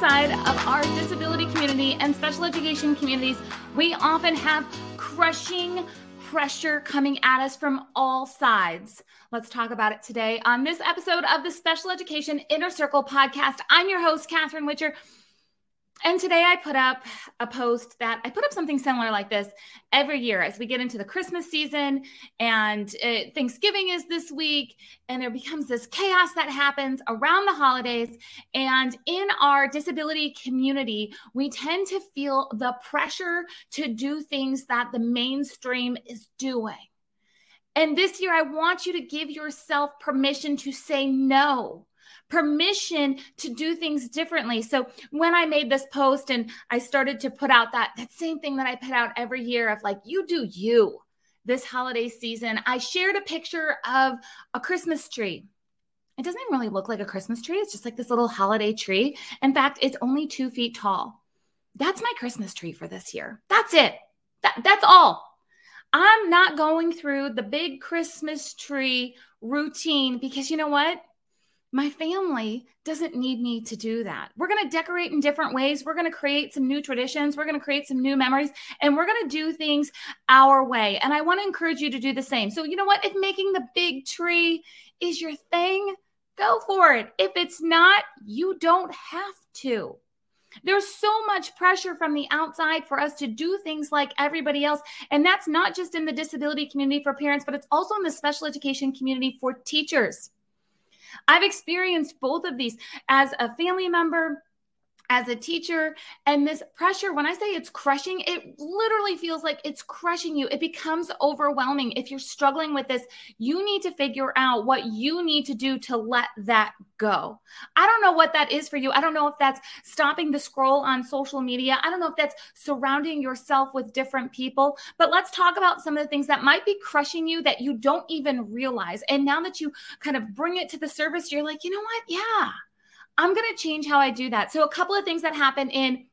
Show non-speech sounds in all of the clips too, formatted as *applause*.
inside of our disability community and special education communities, we often have crushing pressure coming at us from all sides. Let's talk about it today on this episode of the Special Education Inner Circle podcast. I'm your host, Catherine Whitcher. And today I put up a post that I put up something similar like this every year as we get into the Christmas season and it, Thanksgiving is this week and there becomes this chaos that happens around the holidays. And in our disability community, we tend to feel the pressure to do things that the mainstream is doing. And this year, I want you to give yourself permission to say no permission to do things differently. So when I made this post and I started to put out that that same thing that I put out every year of like you do you this holiday season, I shared a picture of a Christmas tree. It doesn't even really look like a Christmas tree. It's just like this little holiday tree. In fact, it's only two feet tall. That's my Christmas tree for this year. That's it. That, that's all. I'm not going through the big Christmas tree routine because you know what? My family doesn't need me to do that. We're going to decorate in different ways. We're going to create some new traditions. We're going to create some new memories and we're going to do things our way. And I want to encourage you to do the same. So, you know what? If making the big tree is your thing, go for it. If it's not, you don't have to. There's so much pressure from the outside for us to do things like everybody else. And that's not just in the disability community for parents, but it's also in the special education community for teachers. I've experienced both of these as a family member as a teacher and this pressure when i say it's crushing it literally feels like it's crushing you. It becomes overwhelming. If you're struggling with this you need to figure out what you need to do to let that go. I don't know what that is for you. I don't know if that's stopping the scroll on social media. I don't know if that's surrounding yourself with different people. But let's talk about some of the things that might be crushing you that you don't even realize. And now that you kind of bring it to the surface you're like you know what? Yeah I'm going to change how I do that. So, a couple of things that happen in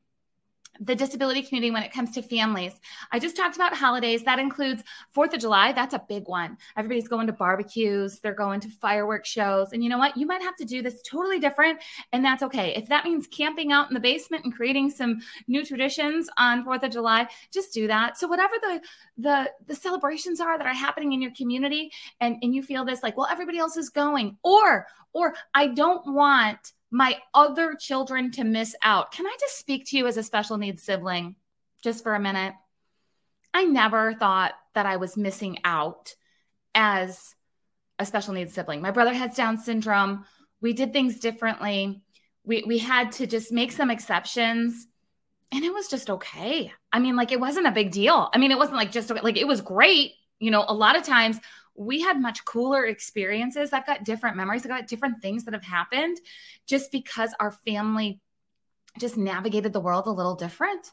the disability community when it comes to families. I just talked about holidays. That includes 4th of July. That's a big one. Everybody's going to barbecues, they're going to fireworks shows. And you know what? You might have to do this totally different, and that's okay. If that means camping out in the basement and creating some new traditions on 4th of July, just do that. So whatever the the the celebrations are that are happening in your community and and you feel this like, well, everybody else is going or or I don't want my other children to miss out. Can I just speak to you as a special needs sibling just for a minute? I never thought that I was missing out as a special needs sibling. My brother has Down syndrome. We did things differently. We, we had to just make some exceptions and it was just okay. I mean, like it wasn't a big deal. I mean, it wasn't like just like it was great. You know, a lot of times we had much cooler experiences. I've got different memories. I've got different things that have happened just because our family just navigated the world a little different.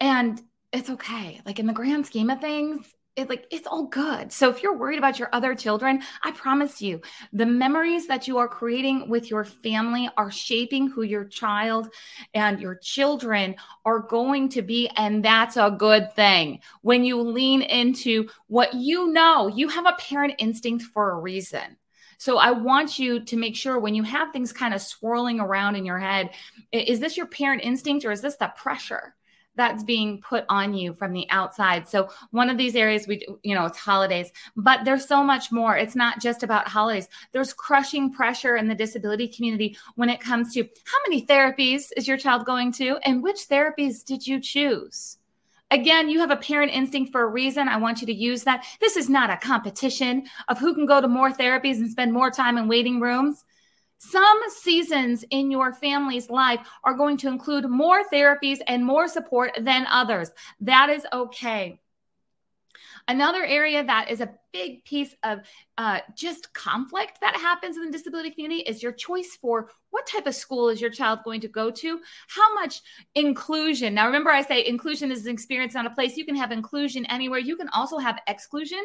And it's okay. Like in the grand scheme of things, it like it's all good. So if you're worried about your other children, I promise you, the memories that you are creating with your family are shaping who your child and your children are going to be and that's a good thing. When you lean into what you know, you have a parent instinct for a reason. So I want you to make sure when you have things kind of swirling around in your head, is this your parent instinct or is this the pressure? That's being put on you from the outside. So one of these areas we you know it's holidays, but there's so much more. It's not just about holidays. There's crushing pressure in the disability community when it comes to how many therapies is your child going to and which therapies did you choose? Again, you have a parent instinct for a reason. I want you to use that. This is not a competition of who can go to more therapies and spend more time in waiting rooms. Some seasons in your family's life are going to include more therapies and more support than others. That is okay. Another area that is a big piece of uh, just conflict that happens in the disability community is your choice for what type of school is your child going to go to? How much inclusion? Now, remember, I say inclusion is an experience, not a place. You can have inclusion anywhere. You can also have exclusion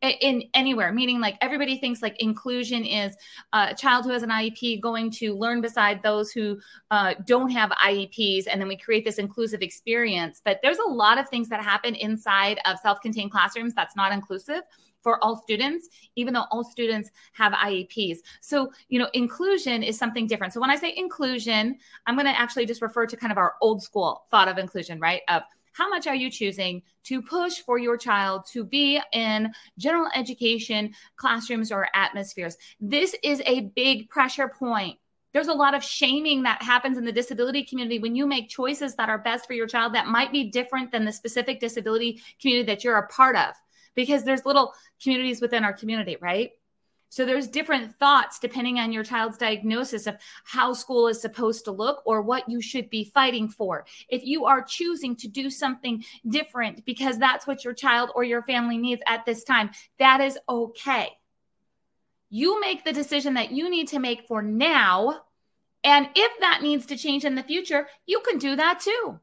in anywhere, meaning like everybody thinks like inclusion is a child who has an IEP going to learn beside those who uh, don't have IEPs. And then we create this inclusive experience. But there's a lot of things that happen inside of self contained classrooms that's not inclusive for all students, even though all students have IEPs. So, you know, inclusion is something different. So when I say inclusion, I'm going to actually just refer to kind of our old school thought of inclusion, right? Of how much are you choosing to push for your child to be in general education classrooms or atmospheres? This is a big pressure point. There's a lot of shaming that happens in the disability community when you make choices that are best for your child that might be different than the specific disability community that you're a part of because there's little communities within our community, right? So there's different thoughts depending on your child's diagnosis of how school is supposed to look or what you should be fighting for. If you are choosing to do something different because that's what your child or your family needs at this time, that is okay. You make the decision that you need to make for now. And if that needs to change in the future, you can do that too.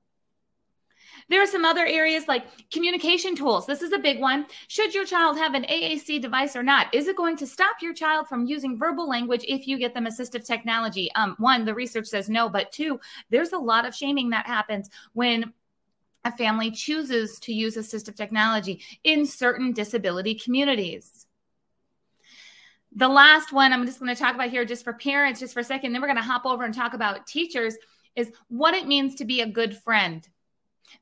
There are some other areas like communication tools. This is a big one. Should your child have an AAC device or not? Is it going to stop your child from using verbal language if you get them assistive technology? Um, one, the research says no, but two, there's a lot of shaming that happens when a family chooses to use assistive technology in certain disability communities. The last one I'm just going to talk about here, just for parents, just for a second, then we're going to hop over and talk about teachers, is what it means to be a good friend.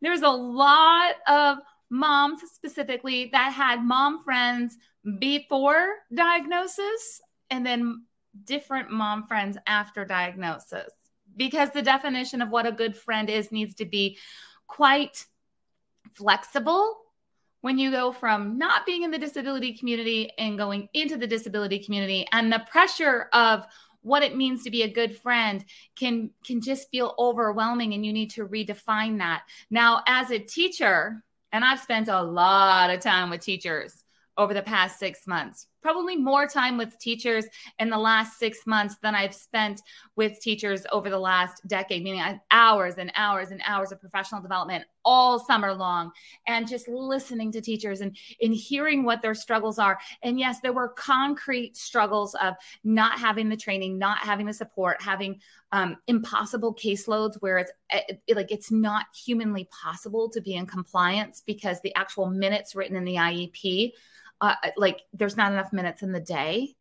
There's a lot of moms specifically that had mom friends before diagnosis and then different mom friends after diagnosis. Because the definition of what a good friend is needs to be quite flexible when you go from not being in the disability community and going into the disability community. And the pressure of what it means to be a good friend can can just feel overwhelming and you need to redefine that. Now as a teacher, and I've spent a lot of time with teachers over the past 6 months probably more time with teachers in the last six months than I've spent with teachers over the last decade, meaning hours and hours and hours of professional development all summer long and just listening to teachers and, and hearing what their struggles are. And yes, there were concrete struggles of not having the training, not having the support, having um, impossible caseloads where it's it, it, like it's not humanly possible to be in compliance because the actual minutes written in the IEP uh, like there's not enough minutes in the day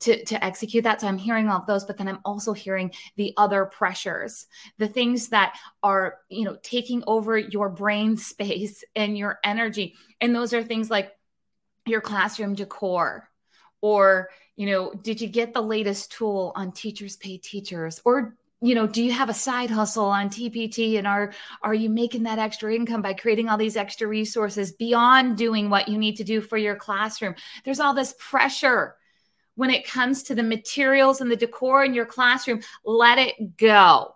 to to execute that. So i'm hearing all of those but then i'm also hearing the other pressures the things that are you know taking over your brain *laughs* space and your energy. And those are things like your classroom decor or you know did you get the latest tool on teachers pay teachers or you know do you have a side hustle on tpt and are are you making that extra income by creating all these extra resources beyond doing what you need to do for your classroom there's all this pressure when it comes to the materials and the decor in your classroom let it go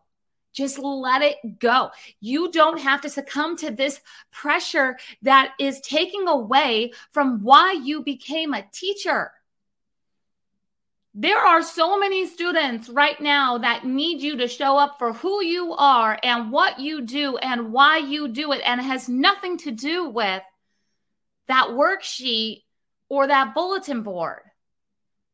just let it go. You don't have to succumb to this pressure that is taking away from why you became a teacher. There are so many students right now that need you to show up for who you are and what you do and why you do it. And it has nothing to do with that worksheet or that bulletin board.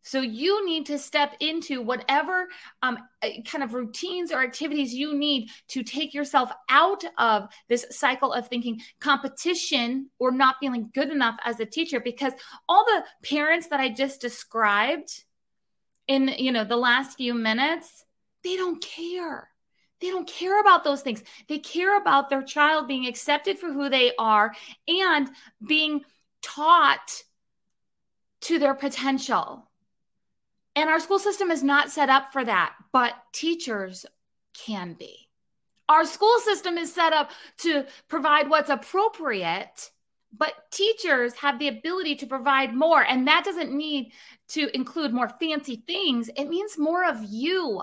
So you need to step into whatever um, eh, kind of routines or activities you need to take yourself out of this cycle of thinking competition or not feeling good enough as a teacher. Because all the parents that I just described in you know the last few minutes they don't care. They don't care about those things. They care about their child being accepted for who they are and being taught to their potential. And our school system is not set up for that but teachers can be. Our school system is set up to provide what's appropriate but teachers have the ability to provide more and that doesn't need to include more fancy things. It means more of you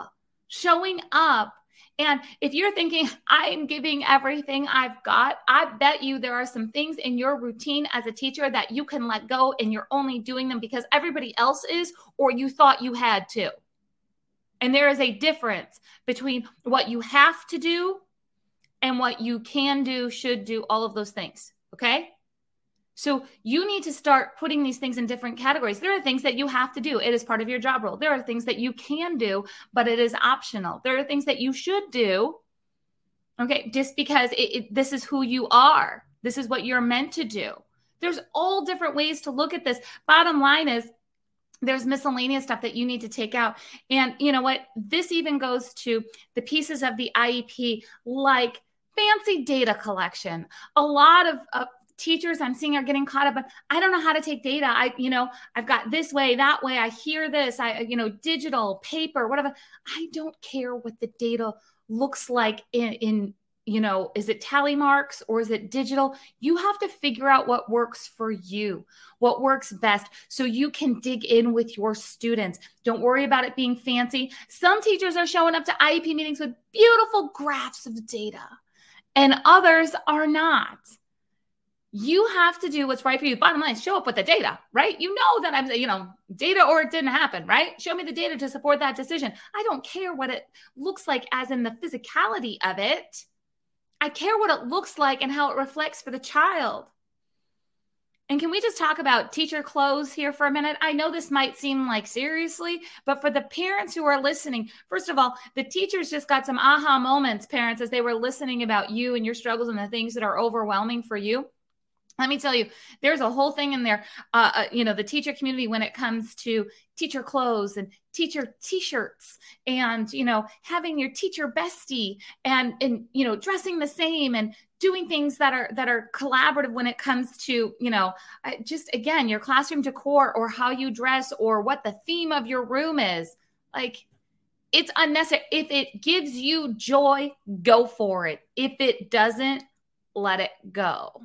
showing up. And if you're thinking *laughs* i'm giving everything i've got i bet you there are some things in your routine as a teacher that you can let go and you're only doing them because everybody else is or you thought you had to. And there is a difference between what you have to do and what you can do should do all of those things okay so you need to start putting these things in different categories. There are things that you have to do. It is part of your job role. There are things that you can do, but it is optional. There are things that you should do. Okay, just because it, it, this is who you are. This is what you're meant to do. There's all different ways to look at this. Bottom line is, there's miscellaneous stuff that you need to take out. And you know what? This even goes to the pieces of the IEP, like fancy data collection. A lot of uh, teachers I'm seeing are getting caught up but I don't know how to take data. I, you know, I've got this way, that way. I hear this, I, you know, digital, paper, whatever. I don't care what the data looks like in, in you know, is it tally marks or is it digital? You have to figure out what works for you, what works best, so you can dig in with your students. Don't worry about it being fancy. Some teachers are showing up to IEP meetings with beautiful graphs of data, and others are not. You have to do what's right for you. Bottom line, show up with the data, right? You know that I'm, you know, data or it didn't happen, right? Show me the data to support that decision. I don't care what it looks like as in the physicality of it I care what it looks like and how it reflects for the child. And can we just talk about teacher clothes here for a minute? I know this might seem like seriously, but for the parents who are listening, first of all, the teachers just got some aha moments, parents, as they were listening about you and your struggles and the things that are overwhelming for you let me tell you there's a whole thing in there uh, uh, you know the teacher community when it comes to teacher clothes and teacher t-shirts and you know having your teacher bestie and and you know dressing the same and doing things that are that are collaborative when it comes to you know just again your classroom decor or how you dress or what the theme of your room is like it's unnecessary if it gives you joy go for it. If it doesn't let it go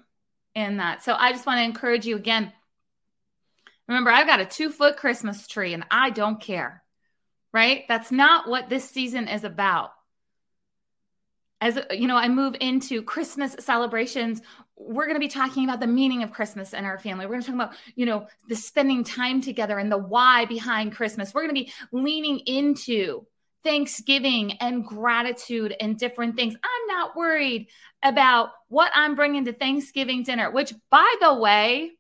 in that. So I just want to encourage you again. Remember, I've got a two foot Christmas tree and I don't care, right? That's not what this season is about. As you know, I move into Christmas celebrations. We're going to be talking about the meaning of Christmas in our family. We're going to talk about, you know, the spending time together and the why behind Christmas. We're going to be leaning into Thanksgiving and gratitude and different things. I'm not worried about what I'm bringing to Thanksgiving dinner, which, by the way,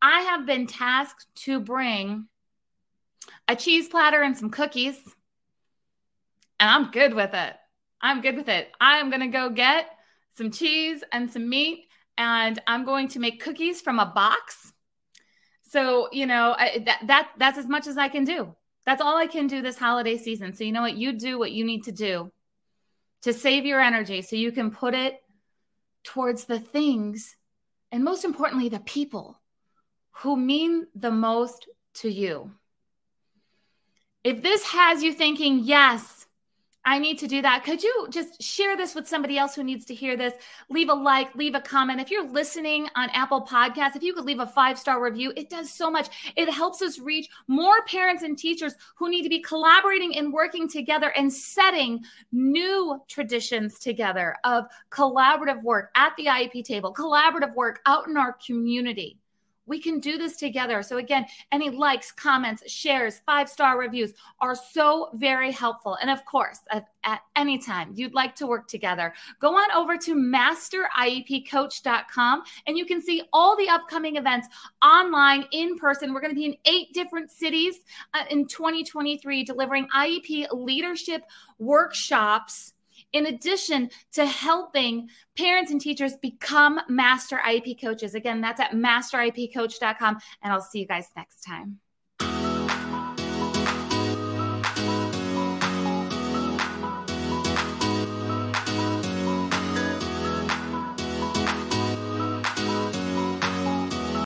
I have been tasked to bring a cheese platter and some cookies, and I'm good with it. I'm good with it. I'm going to go get some cheese and some meat, and I'm going to make cookies from a box. So, you know, I, that, that that's as much as I can do. That's all I can do this holiday season. So, you know what? You do what you need to do to save your energy so you can put it towards the things and, most importantly, the people who mean the most to you. If this has you thinking, yes, I need to do that. Could you just share this with somebody else who needs to hear this? Leave a like, leave a comment. If you're listening on Apple Podcasts, if you could leave a five star review, it does so much. It helps us reach more parents and teachers who need to be collaborating and working together and setting new traditions together of collaborative work at the IEP table, collaborative work out in our community. We can do this together. So, again, any likes, comments, shares, five star reviews are so very helpful. And of course, at, at, any time you'd like to work together, go on over to masteriepcoach.com and you can see all the upcoming events online, in person. We're going to be in eight different cities uh, in 2023 delivering IEP leadership workshops in addition to helping parents and teachers become master IEP coaches. Again, that's at masteriepcoach.com. And I'll see you guys next time.